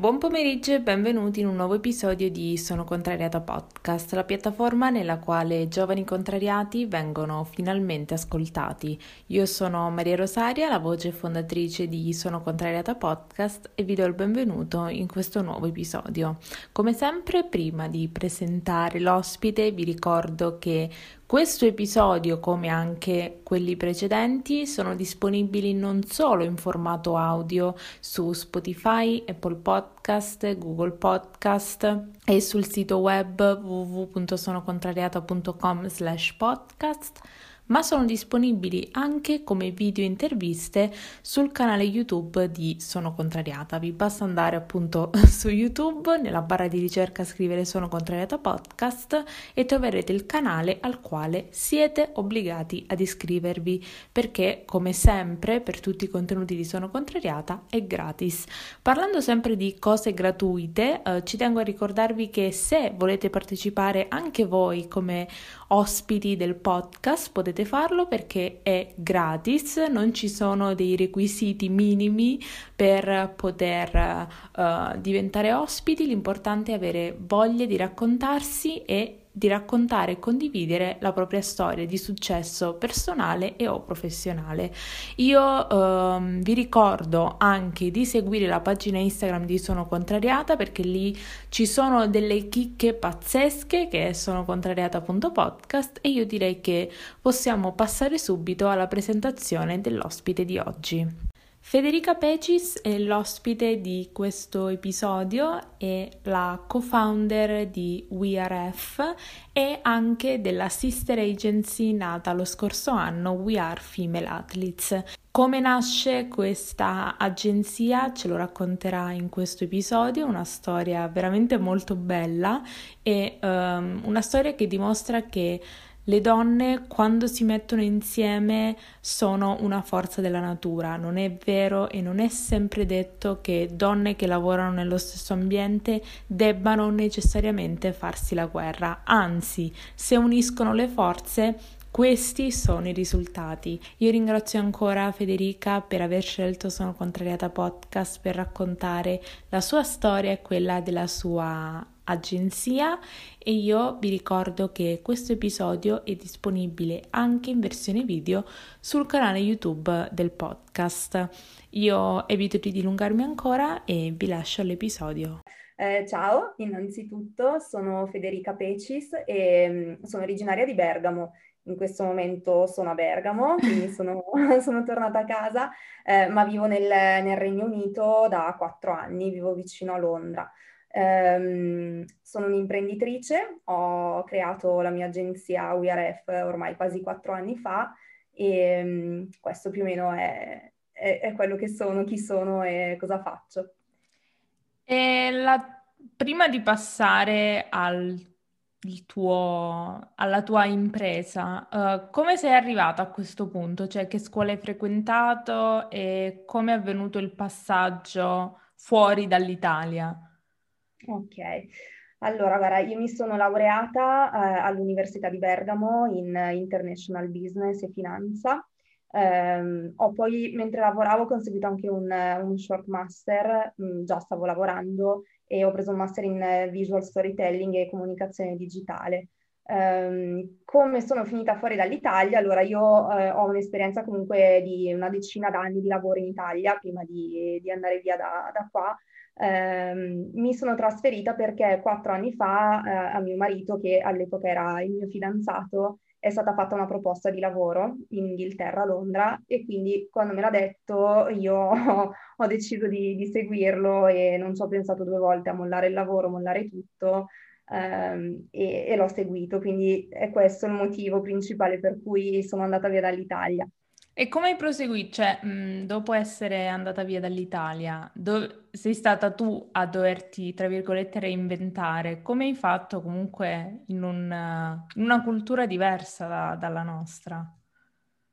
Buon pomeriggio e benvenuti in un nuovo episodio di Sono Contrariata Podcast, la piattaforma nella quale giovani contrariati vengono finalmente ascoltati. Io sono Maria Rosaria, la voce fondatrice di Sono Contrariata Podcast e vi do il benvenuto in questo nuovo episodio. Come sempre, prima di presentare l'ospite, vi ricordo che questo episodio, come anche quelli precedenti, sono disponibili non solo in formato audio su Spotify, Apple Podcast, Google Podcast e sul sito web www.sonocontrariata.com/podcast ma sono disponibili anche come video interviste sul canale YouTube di Sono Contrariata. Vi basta andare appunto su YouTube, nella barra di ricerca scrivere Sono Contrariata Podcast e troverete il canale al quale siete obbligati ad iscrivervi perché come sempre per tutti i contenuti di Sono Contrariata è gratis. Parlando sempre di cose gratuite, eh, ci tengo a ricordarvi che se volete partecipare anche voi come ospiti del podcast potete farlo perché è gratis, non ci sono dei requisiti minimi per poter uh, diventare ospiti, l'importante è avere voglia di raccontarsi e di raccontare e condividere la propria storia di successo personale e o professionale. Io ehm, vi ricordo anche di seguire la pagina Instagram di Sono Contrariata perché lì ci sono delle chicche pazzesche che sono contrariata.podcast e io direi che possiamo passare subito alla presentazione dell'ospite di oggi. Federica Pecis è l'ospite di questo episodio, è la co-founder di WeRF e anche della sister agency nata lo scorso anno We Are Female Athletes. Come nasce questa agenzia ce lo racconterà in questo episodio, una storia veramente molto bella e um, una storia che dimostra che le donne quando si mettono insieme sono una forza della natura, non è vero e non è sempre detto che donne che lavorano nello stesso ambiente debbano necessariamente farsi la guerra, anzi se uniscono le forze questi sono i risultati. Io ringrazio ancora Federica per aver scelto Sono Contrariata Podcast per raccontare la sua storia e quella della sua agenzia e io vi ricordo che questo episodio è disponibile anche in versione video sul canale YouTube del podcast. Io evito di dilungarmi ancora e vi lascio all'episodio. Eh, ciao, innanzitutto sono Federica Pecis e mm, sono originaria di Bergamo. In questo momento sono a Bergamo, quindi sono, sono tornata a casa, eh, ma vivo nel, nel Regno Unito da quattro anni, vivo vicino a Londra. Um, sono un'imprenditrice, ho creato la mia agenzia URF ormai quasi quattro anni fa e um, questo più o meno è, è, è, quello che sono, chi sono e cosa faccio. E la, prima di passare al tuo, alla tua impresa, uh, come sei arrivata a questo punto? Cioè che scuola hai frequentato e come è avvenuto il passaggio fuori dall'Italia? Ok, allora guarda, io mi sono laureata eh, all'Università di Bergamo in International Business e Finanza. Um, ho poi, mentre lavoravo, conseguito anche un, un short master, mh, mm, già stavo lavorando e ho preso un master in visual storytelling e comunicazione digitale. Um, come sono finita fuori dall'Italia, allora io uh, ho un'esperienza comunque di una decina d'anni di lavoro in Italia prima di, di andare via da, da qua ehm, mi sono trasferita perché quattro anni fa eh, a mio marito, che all'epoca era il mio fidanzato, è stata fatta una proposta di lavoro in Inghilterra, a Londra, e quindi quando me l'ha detto io ho, deciso di, di, seguirlo e non ci ho pensato due volte a mollare il lavoro, mollare tutto. Um, e, e l'ho seguito, quindi è questo il motivo principale per cui sono andata via dall'Italia. E come hai proseguito? Cioè, mh, dopo essere andata via dall'Italia, do- sei stata tu a doverti, tra virgolette, reinventare. Come hai fatto comunque in, un, in una cultura diversa da, dalla nostra?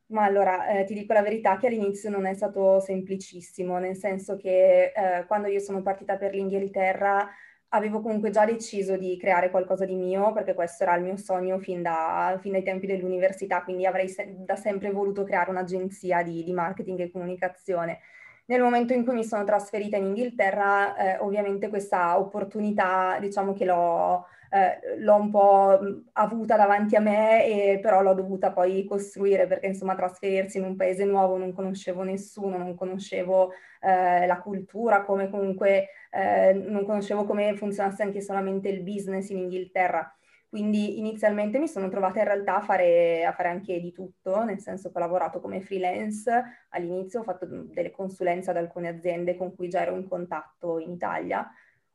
Ma allora, eh, ti dico la verità che all'inizio non è stato semplicissimo, nel senso che eh, quando io sono partita per l'Inghilterra avevo comunque già deciso di creare qualcosa di mio, perché questo era il mio sogno fin, da, fin dai tempi dell'università, quindi avrei se- da sempre voluto creare un'agenzia di, di marketing e comunicazione. Nel momento in cui mi sono trasferita in Inghilterra, eh, ovviamente questa opportunità, diciamo che l'ho, eh, l'ho un po' avuta davanti a me, e però l'ho dovuta poi costruire perché insomma trasferirsi in un paese nuovo non conoscevo nessuno, non conoscevo eh, la cultura, come comunque eh, non conoscevo come funzionasse anche solamente il business in Inghilterra. Quindi inizialmente mi sono trovata in realtà a fare, a fare, anche di tutto, nel senso che ho lavorato come freelance, all'inizio ho fatto delle consulenze ad alcune aziende con cui già ero in contatto in Italia,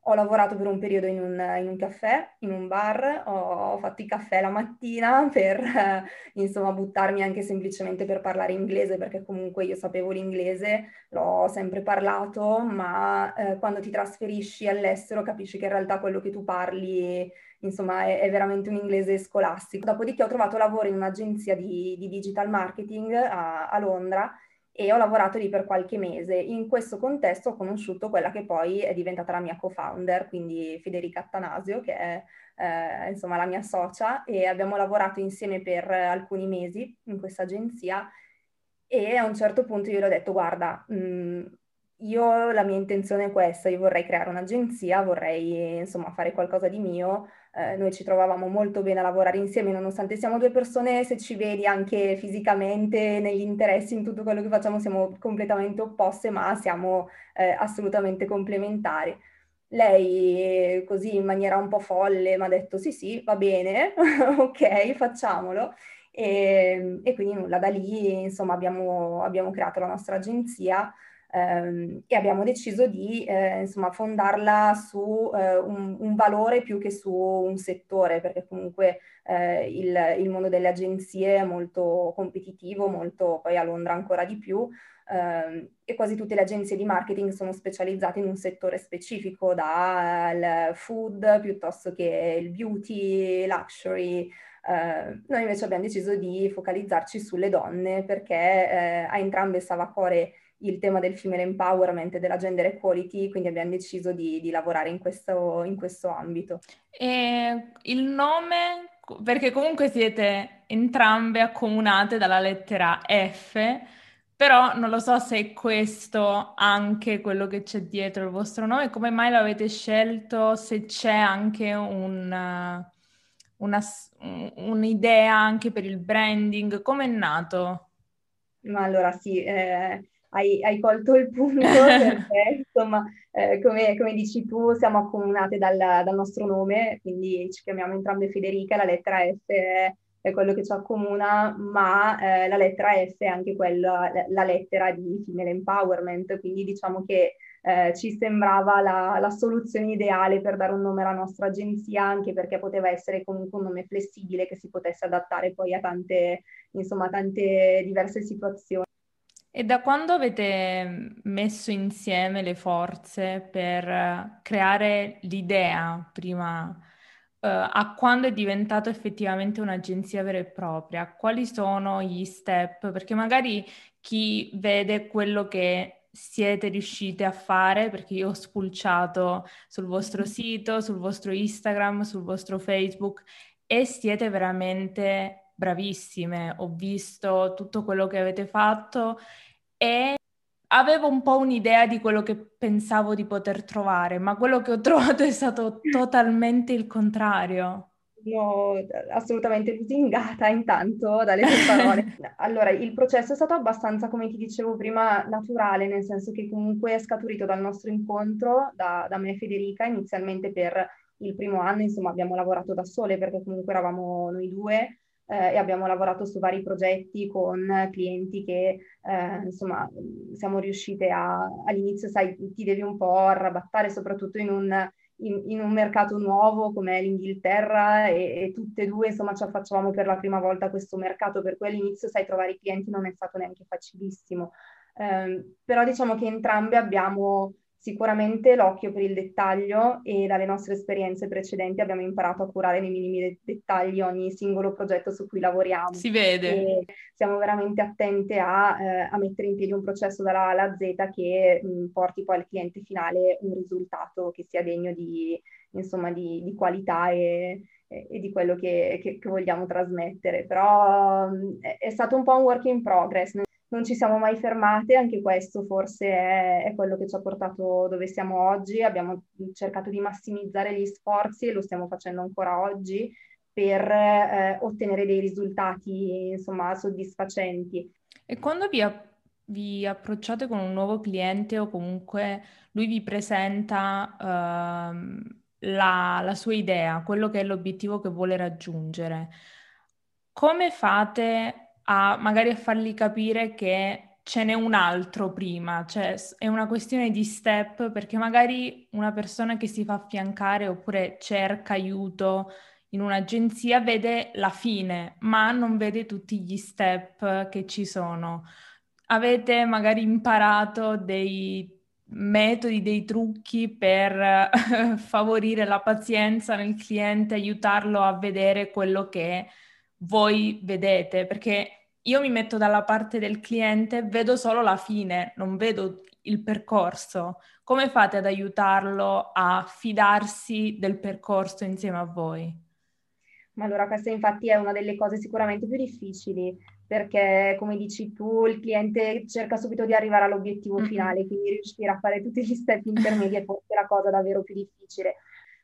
ho lavorato per un periodo in un, in un caffè, in un bar, ho, fatto i caffè la mattina per, eh, insomma, buttarmi anche semplicemente per parlare inglese, perché comunque io sapevo l'inglese, l'ho sempre parlato, ma eh, quando ti trasferisci all'estero capisci che in realtà quello che tu parli, insomma, è, è veramente un inglese scolastico. Dopodiché ho trovato lavoro in un'agenzia di, di digital marketing a, a Londra e ho lavorato lì per qualche mese. In questo contesto ho conosciuto quella che poi è diventata la mia co-founder, quindi Federica Attanasio, che è eh, insomma la mia socia, e abbiamo lavorato insieme per alcuni mesi in questa agenzia e a un certo punto io le ho detto, guarda, mh, mm, io la mia intenzione è questa, io vorrei creare un'agenzia, vorrei insomma fare qualcosa di mio, eh, noi ci trovavamo molto bene a lavorare insieme, nonostante siamo due persone, se ci vedi anche fisicamente, negli interessi, in tutto quello che facciamo, siamo completamente opposte, ma siamo eh, assolutamente complementari. Lei, così in maniera un po' folle, mi ha detto sì, sì, va bene, ok, facciamolo. E, e, quindi nulla, da lì insomma abbiamo, abbiamo creato la nostra agenzia ehm, e abbiamo deciso di eh, insomma, fondarla su eh, un, un, valore più che su un settore, perché comunque eh, il, il, mondo delle agenzie è molto competitivo, molto poi a Londra ancora di più. Uh, e quasi tutte le agenzie di marketing sono specializzate in un settore specifico, dal food piuttosto che il beauty, luxury. Uh, noi invece abbiamo deciso di focalizzarci sulle donne perché uh, a entrambe stava a cuore il tema del female empowerment e della gender equality, quindi abbiamo deciso di, di lavorare in questo, in questo ambito. E il nome, perché comunque siete entrambe accomunate dalla lettera F, però non lo so se è questo anche quello che c'è dietro il vostro nome, come mai l'avete scelto, se c'è anche un, una, un'idea anche per il branding, come è nato? Ma allora sì, eh, hai, hai colto il punto perché insomma, eh, come, come, dici tu, siamo accomunate dal, dal, nostro nome, quindi ci chiamiamo entrambe Federica, la lettera F è, è quello che ci accomuna, ma eh, la lettera F è anche quella, la lettera di female empowerment, quindi diciamo che eh, ci sembrava la, la, soluzione ideale per dare un nome alla nostra agenzia, anche perché poteva essere comunque un nome flessibile che si potesse adattare poi a tante, insomma, tante diverse situazioni. E da quando avete messo insieme le forze per creare l'idea prima, eh, a quando è diventato effettivamente un'agenzia vera e propria? Quali sono gli step? Perché magari chi vede quello che siete riuscite a fare, perché io ho spulciato sul vostro sito, sul vostro Instagram, sul vostro Facebook e siete veramente bravissime, ho visto tutto quello che avete fatto e avevo un po' un'idea di quello che pensavo di poter trovare, ma quello che ho trovato è stato totalmente il contrario. Sono assolutamente lusingata intanto dalle tue parole. allora, il processo è stato abbastanza, come ti dicevo prima, naturale, nel senso che comunque è scaturito dal nostro incontro, da, da me e Federica, inizialmente per il primo anno, insomma, abbiamo lavorato da sole perché comunque eravamo noi due, eh, e abbiamo lavorato su vari progetti con clienti che eh, insomma siamo riuscite a, all'inizio, sai, ti devi un po' arrabattare soprattutto in un, in, in un mercato nuovo come l'Inghilterra e, e, tutte e due insomma ci affacciavamo per la prima volta a questo mercato, per cui all'inizio sai trovare i clienti non è stato neanche facilissimo. Eh, però diciamo che entrambe abbiamo Sicuramente l'occhio per il dettaglio e dalle nostre esperienze precedenti abbiamo imparato a curare nei minimi dettagli ogni singolo progetto su cui lavoriamo. Si vede. E siamo veramente attente a, eh, a, mettere in piedi un processo dalla A alla Z che mh, porti poi al cliente finale un risultato che sia degno di, insomma, di, di qualità e, e, di quello che, che, che vogliamo trasmettere. Però è, è stato un po' un work in progress non ci siamo mai fermate, anche questo forse è, è, quello che ci ha portato dove siamo oggi, abbiamo cercato di massimizzare gli sforzi e lo stiamo facendo ancora oggi per eh, ottenere dei risultati insomma soddisfacenti. E quando vi, vi, approcciate con un nuovo cliente o comunque lui vi presenta uh, la, la sua idea, quello che è l'obiettivo che vuole raggiungere, come fate a magari a fargli capire che ce n'è un altro prima, cioè è una questione di step perché magari una persona che si fa affiancare oppure cerca aiuto in un'agenzia vede la fine, ma non vede tutti gli step che ci sono. Avete magari imparato dei metodi, dei trucchi per favorire la pazienza nel cliente, aiutarlo a vedere quello che voi vedete, perché io mi metto dalla parte del cliente, vedo solo la fine, non vedo il percorso. Come fate ad aiutarlo a fidarsi del percorso insieme a voi? Ma allora questa infatti è una delle cose sicuramente più difficili, perché come dici tu, il cliente cerca subito di arrivare all'obiettivo finale, quindi riuscire a fare tutti gli step intermedi è forse la cosa davvero più difficile.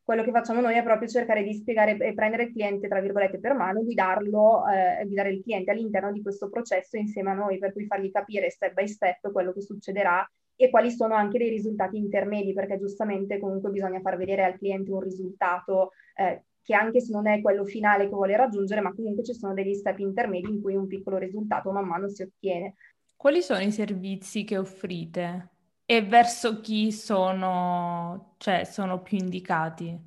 Quello che facciamo noi è proprio cercare di spiegare e prendere il cliente, tra virgolette, per mano, guidarlo, eh, guidare il cliente all'interno di questo processo insieme a noi, per cui fargli capire step by step quello che succederà e quali sono anche dei risultati intermedi, perché giustamente comunque bisogna far vedere al cliente un risultato eh, che anche se non è quello finale che vuole raggiungere, ma comunque ci sono degli step intermedi in cui un piccolo risultato man mano si ottiene. Quali sono i servizi che offrite e verso chi sono, cioè, sono più indicati?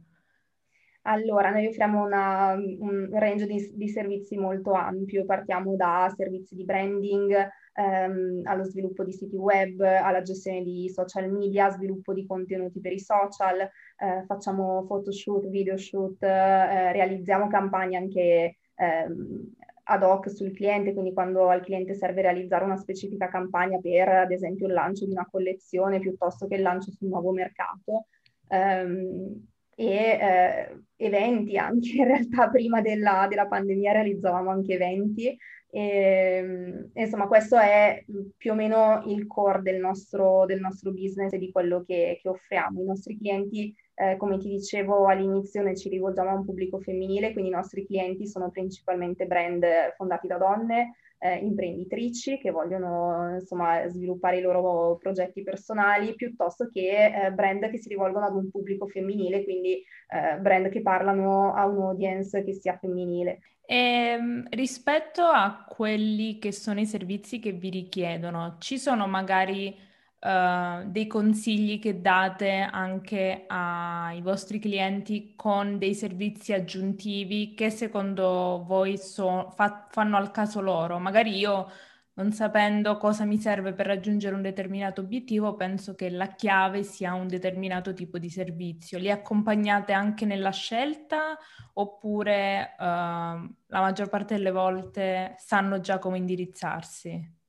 Allora, noi offriamo una, un range di, di, servizi molto ampio, partiamo da servizi di branding, ehm, allo sviluppo di siti web, alla gestione di social media, sviluppo di contenuti per i social, eh, facciamo photoshoot, videoshoot, eh, realizziamo campagne anche ehm, ad hoc sul cliente, quindi quando al cliente serve realizzare una specifica campagna per, ad esempio, il lancio di una collezione piuttosto che il lancio sul nuovo mercato. Um, e eh, eventi anche, in realtà prima della, della pandemia realizzavamo anche eventi e, ehm, insomma, questo è più o meno il core del nostro, del nostro business e di quello che, che offriamo. I nostri clienti, eh, come ti dicevo all'inizio, ci rivolgiamo a un pubblico femminile, quindi i nostri clienti sono principalmente brand fondati da donne, eh, imprenditrici che vogliono insomma, sviluppare i loro progetti personali, piuttosto che eh, brand che si rivolgono ad un pubblico femminile, quindi eh, brand che parlano a un audience che sia femminile. E, ehm, rispetto a quelli che sono i servizi che vi richiedono, ci sono magari uh, dei consigli che date anche ai vostri clienti con dei servizi aggiuntivi che secondo voi so- fa- fanno al caso loro? Magari io non sapendo cosa mi serve per raggiungere un determinato obiettivo, penso che la chiave sia un determinato tipo di servizio. Li accompagnate anche nella scelta oppure uh, la maggior parte delle volte sanno già come indirizzarsi?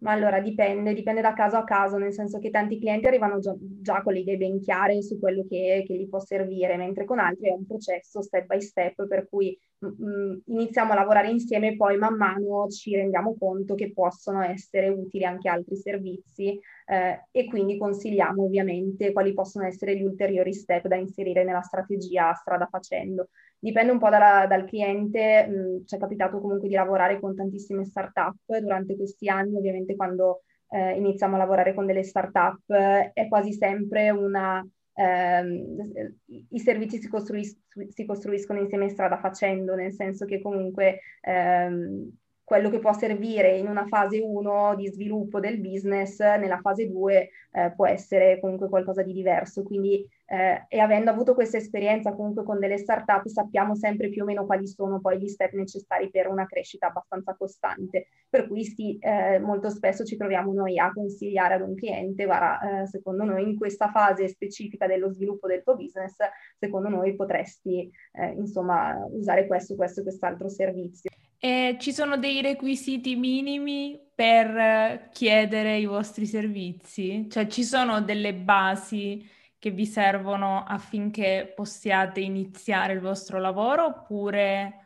Ma allora dipende, dipende da caso a caso, nel senso che tanti clienti arrivano già, già con le idee ben chiare su quello che, che, gli può servire, mentre con altri è un processo step by step per cui iniziamo a lavorare insieme e poi man mano ci rendiamo conto che possono essere utili anche altri servizi eh, e quindi consigliamo ovviamente quali possono essere gli ulteriori step da inserire nella strategia strada facendo. Dipende un po' dalla, dal cliente, mh, ci è capitato comunque di lavorare con tantissime start-up durante questi anni, ovviamente quando eh, iniziamo a lavorare con delle start-up eh, è quasi sempre una... Ehm, I servizi si, costruis- si, costruiscono insieme strada facendo, nel senso che comunque ehm, quello che può servire in una fase 1 di sviluppo del business, nella fase 2 eh, può essere comunque qualcosa di diverso. Quindi, eh, e avendo avuto questa esperienza comunque con delle startup, sappiamo sempre più o meno quali sono poi gli step necessari per una crescita abbastanza costante. Per cui sì, eh, molto spesso ci troviamo noi a consigliare ad un cliente, guarda, eh, secondo noi in questa fase specifica dello sviluppo del tuo business, secondo noi potresti, eh, insomma, usare questo, questo e quest'altro servizio. E ci sono dei requisiti minimi per chiedere i vostri servizi? Cioè ci sono delle basi che vi servono affinché possiate iniziare il vostro lavoro oppure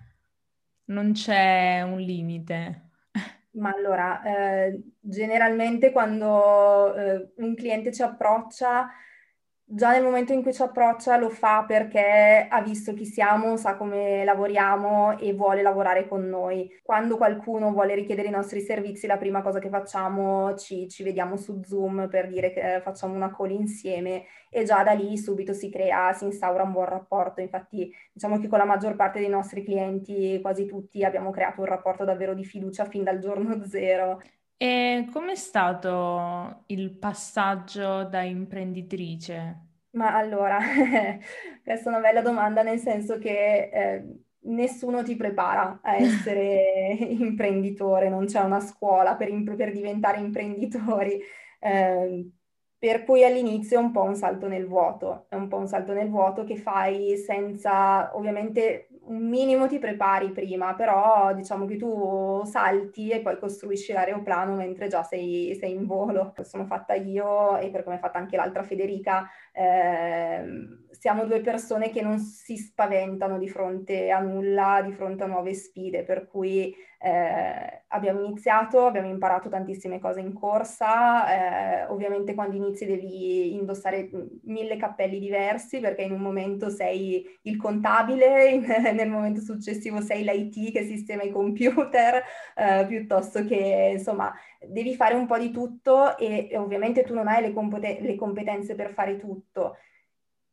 non c'è un limite? Ma allora, eh, generalmente quando eh, un cliente ci approccia, già nel momento in cui ci approccia lo fa perché ha visto chi siamo, sa come lavoriamo e vuole lavorare con noi. Quando qualcuno vuole richiedere i nostri servizi, la prima cosa che facciamo ci, ci vediamo su Zoom per dire che facciamo una call insieme e già da lì subito si crea, si instaura un buon rapporto. Infatti diciamo che con la maggior parte dei nostri clienti, quasi tutti, abbiamo creato un rapporto davvero di fiducia fin dal giorno zero. E com'è stato il passaggio da imprenditrice? Ma allora, questa è una bella domanda nel senso che eh, nessuno ti prepara a essere imprenditore, non c'è una scuola per, per diventare imprenditori. Eh, per cui all'inizio è un po' un salto nel vuoto, è un po' un salto nel vuoto che fai senza, ovviamente un minimo ti prepari prima, però diciamo che tu salti e poi costruisci l'aeroplano mentre già sei, sei in volo. Sono fatta io e per come è fatta anche l'altra Federica, eh, siamo due persone che non si spaventano di fronte a nulla, di fronte a nuove sfide, per cui eh, abbiamo iniziato, abbiamo imparato tantissime cose in corsa, eh, ovviamente quando inizi devi indossare mille cappelli diversi perché in un momento sei il contabile, in, nel momento successivo sei l'IT che sistema i computer, eh, piuttosto che insomma devi fare un po' di tutto e, e ovviamente tu non hai le, competen- le competenze per fare tutto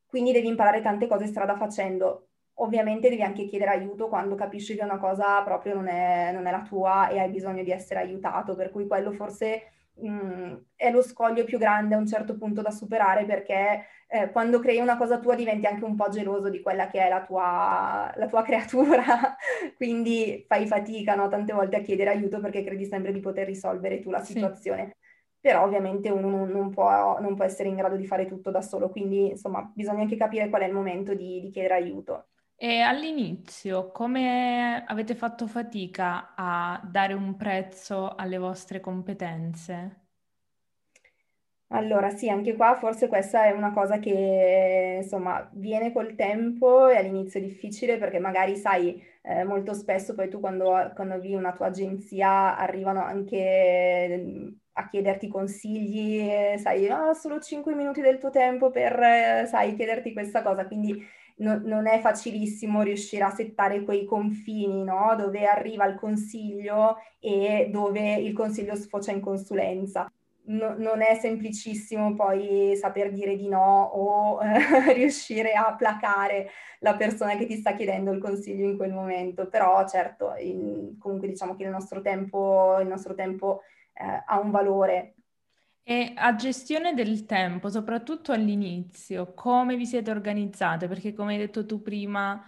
quindi devi imparare tante cose strada facendo. Ovviamente devi anche chiedere aiuto quando capisci che una cosa proprio non è, non è la tua e hai bisogno di essere aiutato, per cui quello forse mh, mm, è lo scoglio più grande a un certo punto da superare perché eh, quando crei una cosa tua diventi anche un po' geloso di quella che è la tua, la tua creatura, quindi fai fatica no? tante volte a chiedere aiuto perché credi sempre di poter risolvere tu la situazione. Sì però ovviamente uno non può, non può, essere in grado di fare tutto da solo, quindi insomma bisogna anche capire qual è il momento di, di chiedere aiuto. E all'inizio come avete fatto fatica a dare un prezzo alle vostre competenze? Allora, sì, anche qua forse questa è una cosa che insomma viene col tempo e all'inizio è difficile perché magari sai, eh, molto spesso poi tu quando, quando avvii una tua agenzia arrivano anche a chiederti consigli, sai, oh, solo 5 minuti del tuo tempo per, sai, chiederti questa cosa, quindi no, non è facilissimo riuscire a settare quei confini, no? Dove arriva il consiglio e dove il consiglio sfocia in consulenza. No, non è semplicissimo poi saper dire di no o eh, riuscire a placare la persona che ti sta chiedendo il consiglio in quel momento, però certo, in, comunque diciamo che il nostro tempo, il nostro tempo eh, ha un valore. E a gestione del tempo, soprattutto all'inizio, come vi siete organizzate? Perché come hai detto tu prima,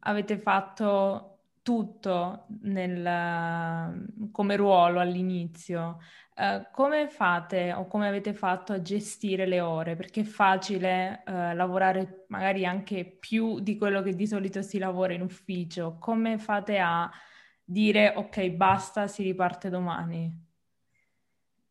avete fatto tutto nel, come ruolo all'inizio. Uh, come fate o come avete fatto a gestire le ore? Perché è facile uh, lavorare magari anche più di quello che di solito si lavora in ufficio. Come fate a dire ok, basta, si riparte domani?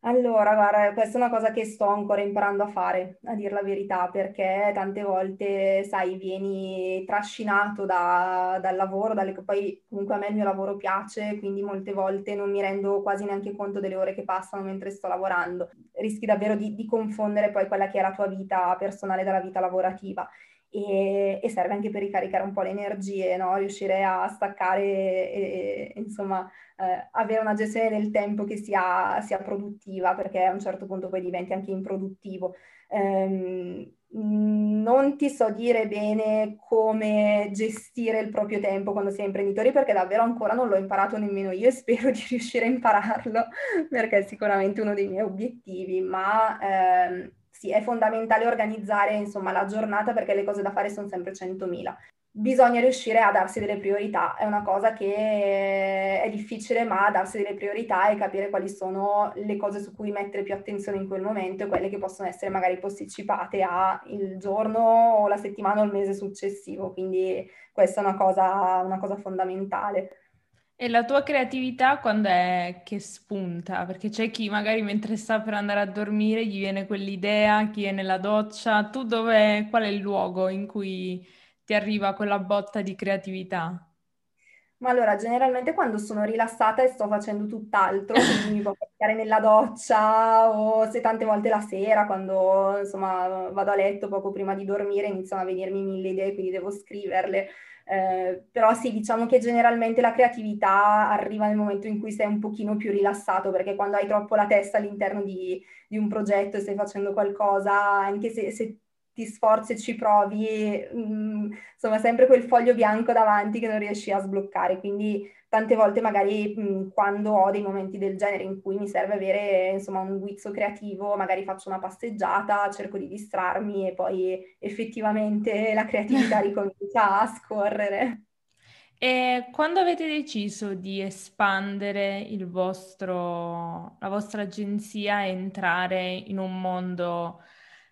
Allora, guarda, questa è una cosa che sto ancora imparando a fare, a dir la verità, perché tante volte, sai, vieni trascinato da- dal lavoro, dalle- poi comunque a me il mio lavoro piace, quindi molte volte non mi rendo quasi neanche conto delle ore che passano mentre sto lavorando. Rischi davvero di, di confondere poi quella che è la tua vita personale dalla vita lavorativa e, e, serve anche per ricaricare un po' le energie, no? riuscire a staccare e, e insomma eh, avere una gestione del tempo che sia, sia, produttiva perché a un certo punto poi diventi anche improduttivo. Um, non ti so dire bene come gestire il proprio tempo quando si è imprenditori perché davvero ancora non l'ho imparato nemmeno io e spero di riuscire a impararlo perché è sicuramente uno dei miei obiettivi, ma ehm, sì, è fondamentale organizzare insomma la giornata perché le cose da fare sono sempre 100.000. Bisogna riuscire a darsi delle priorità, è una cosa che è difficile, ma darsi delle priorità e capire quali sono le cose su cui mettere più attenzione in quel momento e quelle che possono essere magari posticipate a il giorno o la settimana o il mese successivo. Quindi questa è una cosa, una cosa fondamentale. E la tua creatività quando è che spunta? Perché c'è chi magari mentre sta per andare a dormire gli viene quell'idea, chi è nella doccia, tu dove, qual è il luogo in cui ti arriva quella botta di creatività? Ma allora, generalmente quando sono rilassata e sto facendo tutt'altro, quindi mi può capitare nella doccia o se tante volte la sera, quando insomma vado a letto poco prima di dormire, iniziano a venirmi mille idee, quindi devo scriverle. Eh, però sì, diciamo che generalmente la creatività arriva nel momento in cui sei un pochino più rilassato, perché quando hai troppo la testa all'interno di, di un progetto e stai facendo qualcosa, anche se, se ti sforzi e ci provi, mh, mm, insomma, sempre quel foglio bianco davanti che non riesci a sbloccare. Quindi tante volte magari mh, mm, quando ho dei momenti del genere in cui mi serve avere, insomma, un guizzo creativo, magari faccio una passeggiata, cerco di distrarmi e poi effettivamente la creatività ricomincia a scorrere. E quando avete deciso di espandere il vostro, la vostra agenzia e entrare in un mondo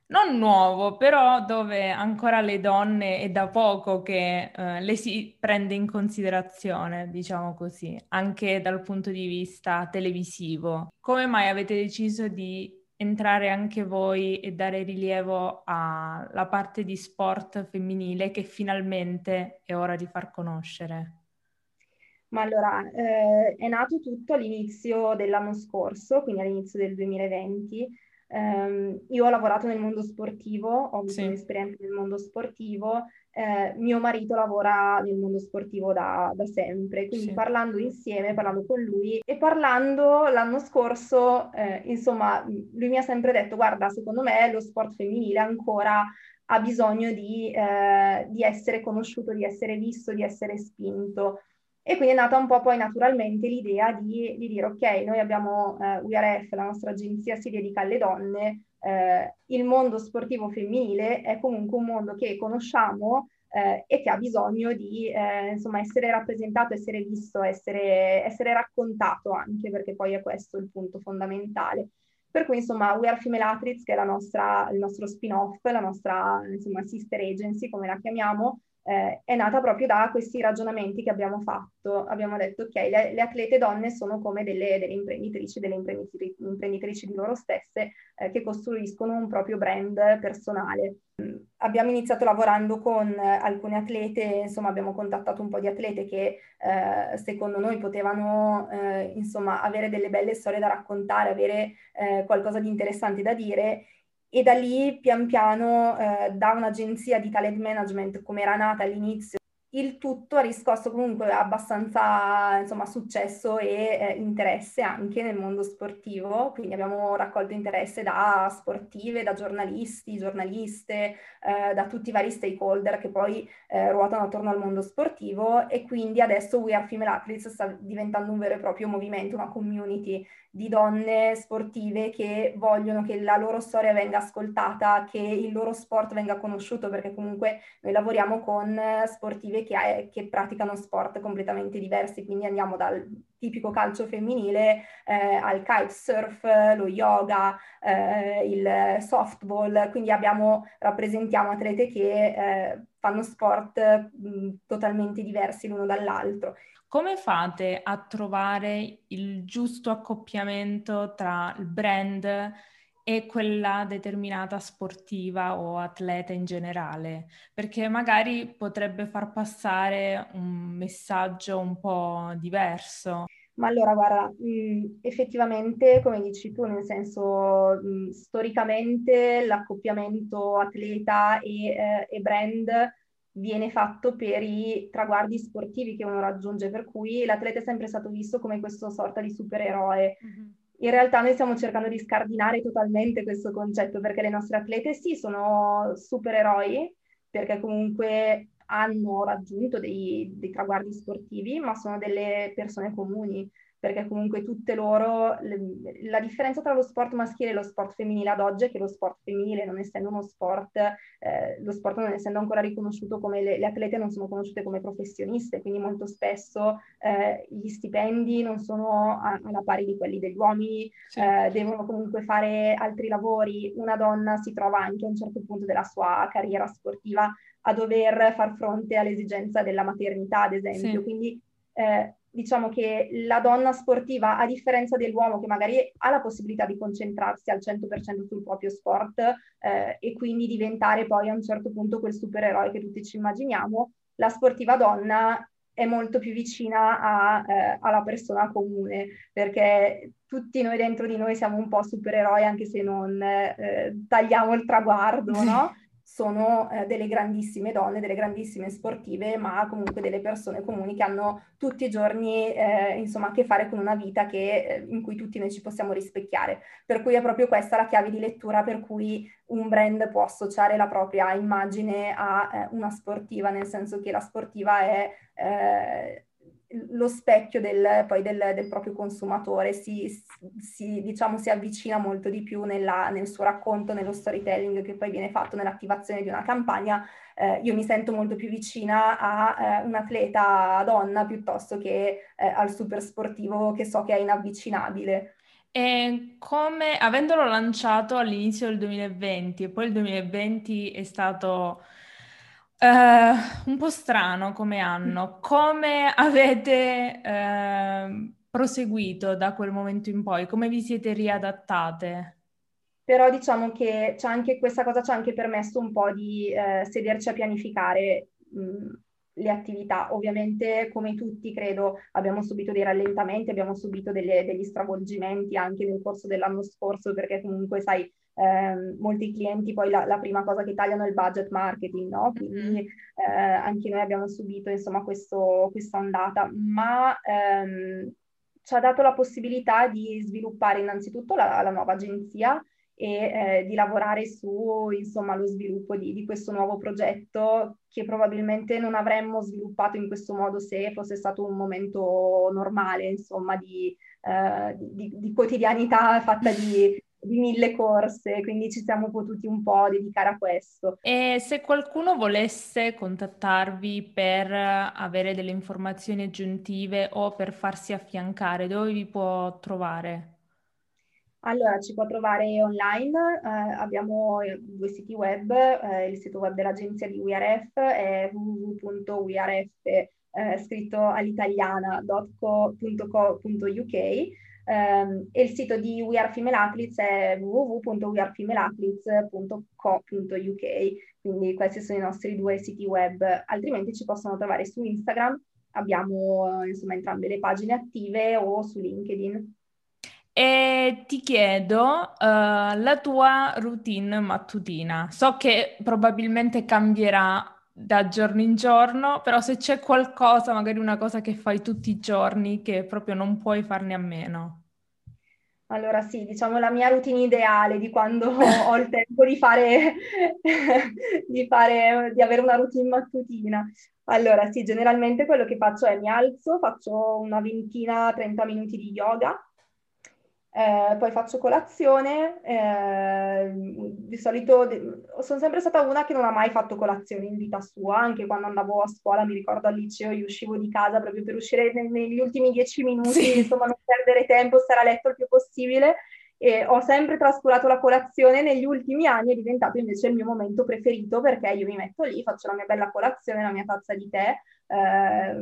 non nuovo, però dove ancora le donne è da poco che eh, le si prende in considerazione, diciamo così, anche dal punto di vista televisivo. Come mai avete deciso di entrare anche voi e dare rilievo alla parte di sport femminile che finalmente è ora di far conoscere? Ma allora, eh, è nato tutto all'inizio dell'anno scorso, quindi all'inizio del 2020 Um, io ho lavorato nel mondo sportivo, ho avuto sì. un'esperienza nel mondo sportivo, eh, mio marito lavora nel mondo sportivo da, da sempre, quindi sì. parlando insieme, parlando con lui e parlando l'anno scorso, eh, insomma, lui mi ha sempre detto, guarda, secondo me lo sport femminile ancora ha bisogno di, eh, di essere conosciuto, di essere visto, di essere spinto. E quindi è nata un po' poi naturalmente l'idea di, di dire, ok, noi abbiamo eh, URF, la nostra agenzia si dedica alle donne, eh, il mondo sportivo femminile è comunque un mondo che conosciamo eh, e che ha bisogno di eh, insomma, essere rappresentato, essere visto, essere, essere raccontato anche, perché poi è questo il punto fondamentale. Per cui, insomma, We Are Female Athletes, che è nostra, il nostro spin-off, la nostra insomma, sister agency, come la chiamiamo, eh, è nata proprio da questi ragionamenti che abbiamo fatto. Abbiamo detto, ok, le, le atlete donne sono come delle, delle imprenditrici, delle imprenditrici, imprenditrici, di loro stesse eh, che costruiscono un proprio brand personale. Mm, abbiamo iniziato lavorando con alcune atlete, insomma abbiamo contattato un po' di atlete che eh, secondo noi potevano eh, insomma avere delle belle storie da raccontare, avere eh, qualcosa di interessante da dire e da lì pian piano eh, da un'agenzia di talent management come era nata all'inizio il tutto ha riscosso comunque abbastanza insomma, successo e eh, interesse anche nel mondo sportivo, quindi abbiamo raccolto interesse da sportive, da giornalisti, giornaliste, eh, da tutti i vari stakeholder che poi eh, ruotano attorno al mondo sportivo. E quindi adesso We Are Female Athletes sta diventando un vero e proprio movimento, una community di donne sportive che vogliono che la loro storia venga ascoltata, che il loro sport venga conosciuto, perché comunque noi lavoriamo con sportive che, è, che praticano sport completamente diversi, quindi andiamo dal tipico calcio femminile eh, al kitesurf, lo yoga, eh, il softball, quindi abbiamo, rappresentiamo atlete che eh, fanno sport mh, totalmente diversi l'uno dall'altro come fate a trovare il giusto accoppiamento tra il brand e quella determinata sportiva o atleta in generale? Perché magari potrebbe far passare un messaggio un po' diverso. Ma allora, guarda, mh, effettivamente, come dici tu, nel senso, mh, storicamente l'accoppiamento atleta e, eh, e brand viene fatto per i traguardi sportivi che uno raggiunge, per cui l'atleta è sempre stato visto come questo sorta di supereroe. Mm-hmm. In realtà noi stiamo cercando di scardinare totalmente questo concetto perché le nostre atlete sì sono supereroi perché comunque hanno raggiunto dei, dei traguardi sportivi, ma sono delle persone comuni perché comunque tutte loro, la differenza tra lo sport maschile e lo sport femminile ad oggi è che lo sport femminile, non essendo uno sport, eh, lo sport non essendo ancora riconosciuto come le, le, atlete non sono conosciute come professioniste, quindi molto spesso eh, gli stipendi non sono a, alla pari di quelli degli uomini, sì. eh, devono comunque fare altri lavori, una donna si trova anche a un certo punto della sua carriera sportiva a dover far fronte all'esigenza della maternità, ad esempio, sì. quindi eh, diciamo che la donna sportiva, a differenza dell'uomo che magari ha la possibilità di concentrarsi al 100% sul proprio sport eh, e quindi diventare poi a un certo punto quel supereroe che tutti ci immaginiamo, la sportiva donna è molto più vicina a, eh, alla persona comune, perché tutti noi dentro di noi siamo un po' supereroi anche se non eh, tagliamo il traguardo, no? Sono eh, delle grandissime donne, delle grandissime sportive, ma comunque delle persone comuni che hanno tutti i giorni eh, insomma, a che fare con una vita che, eh, in cui tutti noi ci possiamo rispecchiare. Per cui è proprio questa la chiave di lettura per cui un brand può associare la propria immagine a eh, una sportiva, nel senso che la sportiva è eh, lo specchio del, poi del, del proprio consumatore, si, si, diciamo, si, avvicina molto di più nella, nel suo racconto, nello storytelling che poi viene fatto nell'attivazione di una campagna. Eh, io mi sento molto più vicina a eh, un atleta donna piuttosto che eh, al super sportivo che so che è inavvicinabile. E come, avendolo lanciato all'inizio del 2020 e poi il 2020 è stato Uh, un po' strano come anno. Come avete uh, proseguito da quel momento in poi? Come vi siete riadattate? Però diciamo che c'è anche questa cosa ci ha anche permesso un po' di uh, sederci a pianificare mh, le attività. Ovviamente, come tutti, credo, abbiamo subito dei rallentamenti, abbiamo subito delle, degli stravolgimenti anche nel corso dell'anno scorso, perché comunque, sai, eh, molti clienti poi la, la, prima cosa che tagliano è il budget marketing, no? Quindi eh, anche noi abbiamo subito insomma questo, questa ondata, ma ehm, ci ha dato la possibilità di sviluppare innanzitutto la, la nuova agenzia e eh, di lavorare su insomma lo sviluppo di, di, questo nuovo progetto che probabilmente non avremmo sviluppato in questo modo se fosse stato un momento normale insomma di, eh, di, di quotidianità fatta di di mille corse, quindi ci siamo potuti un po' dedicare a questo. E se qualcuno volesse contattarvi per avere delle informazioni aggiuntive o per farsi affiancare, dove vi può trovare? Allora, ci può trovare online, eh, abbiamo due siti web, eh, il sito web dell'agenzia di WeRF è www.wearf, eh, scritto all'italiana.co.uk Um, e il sito di We Are Female Athletes è www.wearefemaleathletes.co.uk, quindi questi sono i nostri due siti web, altrimenti ci possono trovare su Instagram, abbiamo insomma entrambe le pagine attive o su LinkedIn. E ti chiedo uh, la tua routine mattutina. So che probabilmente cambierà da giorno in giorno, però se c'è qualcosa, magari una cosa che fai tutti i giorni che proprio non puoi farne a meno. Allora sì, diciamo la mia routine ideale di quando ho il tempo di fare, di fare, di avere una routine mattutina. Allora sì, generalmente quello che faccio è mi alzo, faccio una ventina, 30 minuti di yoga, eh, poi faccio colazione, eh, di solito de- sono sempre stata una che non ha mai fatto colazione in vita sua, anche quando andavo a scuola, mi ricordo al liceo, io uscivo di casa proprio per uscire ne- negli ultimi dieci minuti, sì. insomma non perdere tempo, stare a letto il più possibile e ho sempre trascurato la colazione, negli ultimi anni è diventato invece il mio momento preferito perché io mi metto lì, faccio la mia bella colazione, la mia tazza di tè, eh,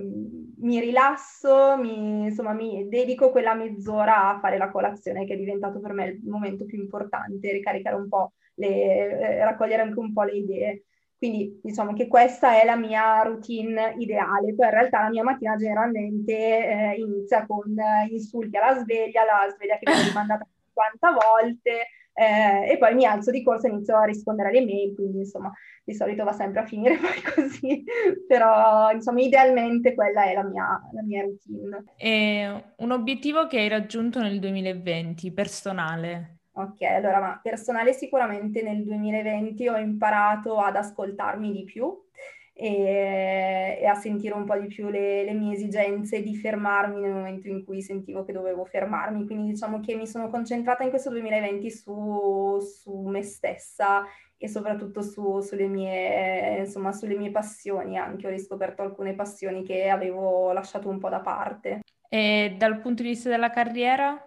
mi rilasso, mi, insomma mi dedico quella mezz'ora a fare la colazione che è diventato per me il momento più importante, ricaricare un po', le, eh, raccogliere anche un po' le idee. Quindi diciamo che questa è la mia routine ideale. Poi in realtà la mia mattina generalmente eh, inizia con insulti alla sveglia, la sveglia che viene rimandata 50 volte eh, e poi mi alzo di corsa e inizio a rispondere alle mail, quindi insomma di solito va sempre a finire poi così, però insomma idealmente quella è la mia, la mia routine. E un obiettivo che hai raggiunto nel 2020, personale? Ok, allora, ma personale sicuramente nel 2020 ho imparato ad ascoltarmi di più e, e a sentire un po' di più le, le, mie esigenze di fermarmi nel momento in cui sentivo che dovevo fermarmi. Quindi diciamo che mi sono concentrata in questo 2020 su, su me stessa e soprattutto su, sulle, mie, insomma, sulle mie passioni anche. Ho riscoperto alcune passioni che avevo lasciato un po' da parte. E dal punto di vista della carriera?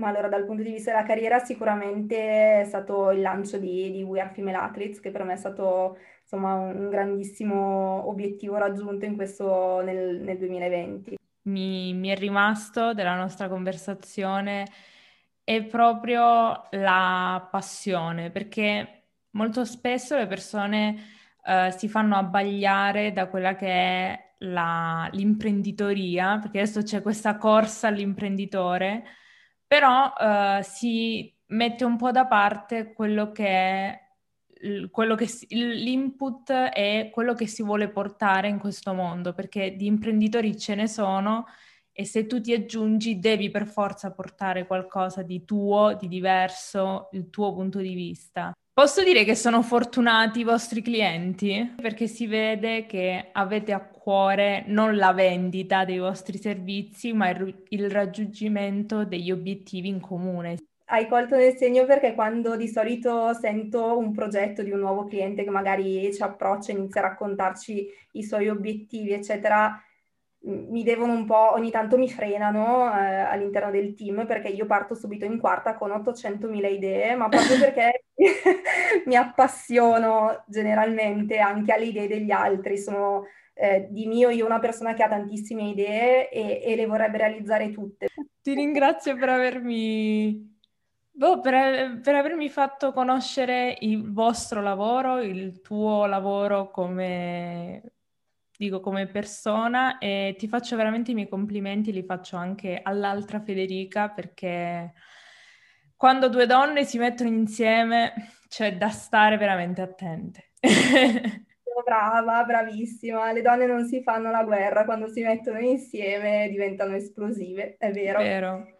Ma allora, dal punto di vista della carriera, sicuramente è stato il lancio di, di We Are Female Athletes, che per me è stato insomma un, grandissimo obiettivo raggiunto in questo nel, nel 2020. Mi, mi, è rimasto della nostra conversazione è proprio la passione, perché molto spesso le persone uh, si fanno abbagliare da quella che è la, l'imprenditoria, perché adesso c'è questa corsa all'imprenditore, però uh, si mette un po' da parte quello che è quello che si, l'input è quello che si vuole portare in questo mondo, perché di imprenditori ce ne sono e se tu ti aggiungi devi per forza portare qualcosa di tuo, di diverso, il tuo punto di vista. Posso dire che sono fortunati i vostri clienti perché si vede che avete a cuore non la vendita dei vostri servizi, ma il, il raggiungimento degli obiettivi in comune. Hai colto nel segno perché quando di solito sento un progetto di un nuovo cliente che magari ci approccia, inizia a raccontarci i suoi obiettivi, eccetera, mi devono un po', ogni tanto mi frenano eh, all'interno del team perché io parto subito in quarta con 800.000 idee, ma proprio perché mi appassiono generalmente anche alle idee degli altri. Sono eh, di mio io una persona che ha tantissime idee e, e le vorrebbe realizzare tutte. Ti ringrazio per avermi Boh, per, per, avermi fatto conoscere il vostro lavoro, il tuo lavoro come dico come persona e ti faccio veramente i miei complimenti, li faccio anche all'altra Federica perché quando due donne si mettono insieme c'è da stare veramente attente. Brava, bravissima. Le donne non si fanno la guerra, quando si mettono insieme diventano esplosive, è vero. Vero.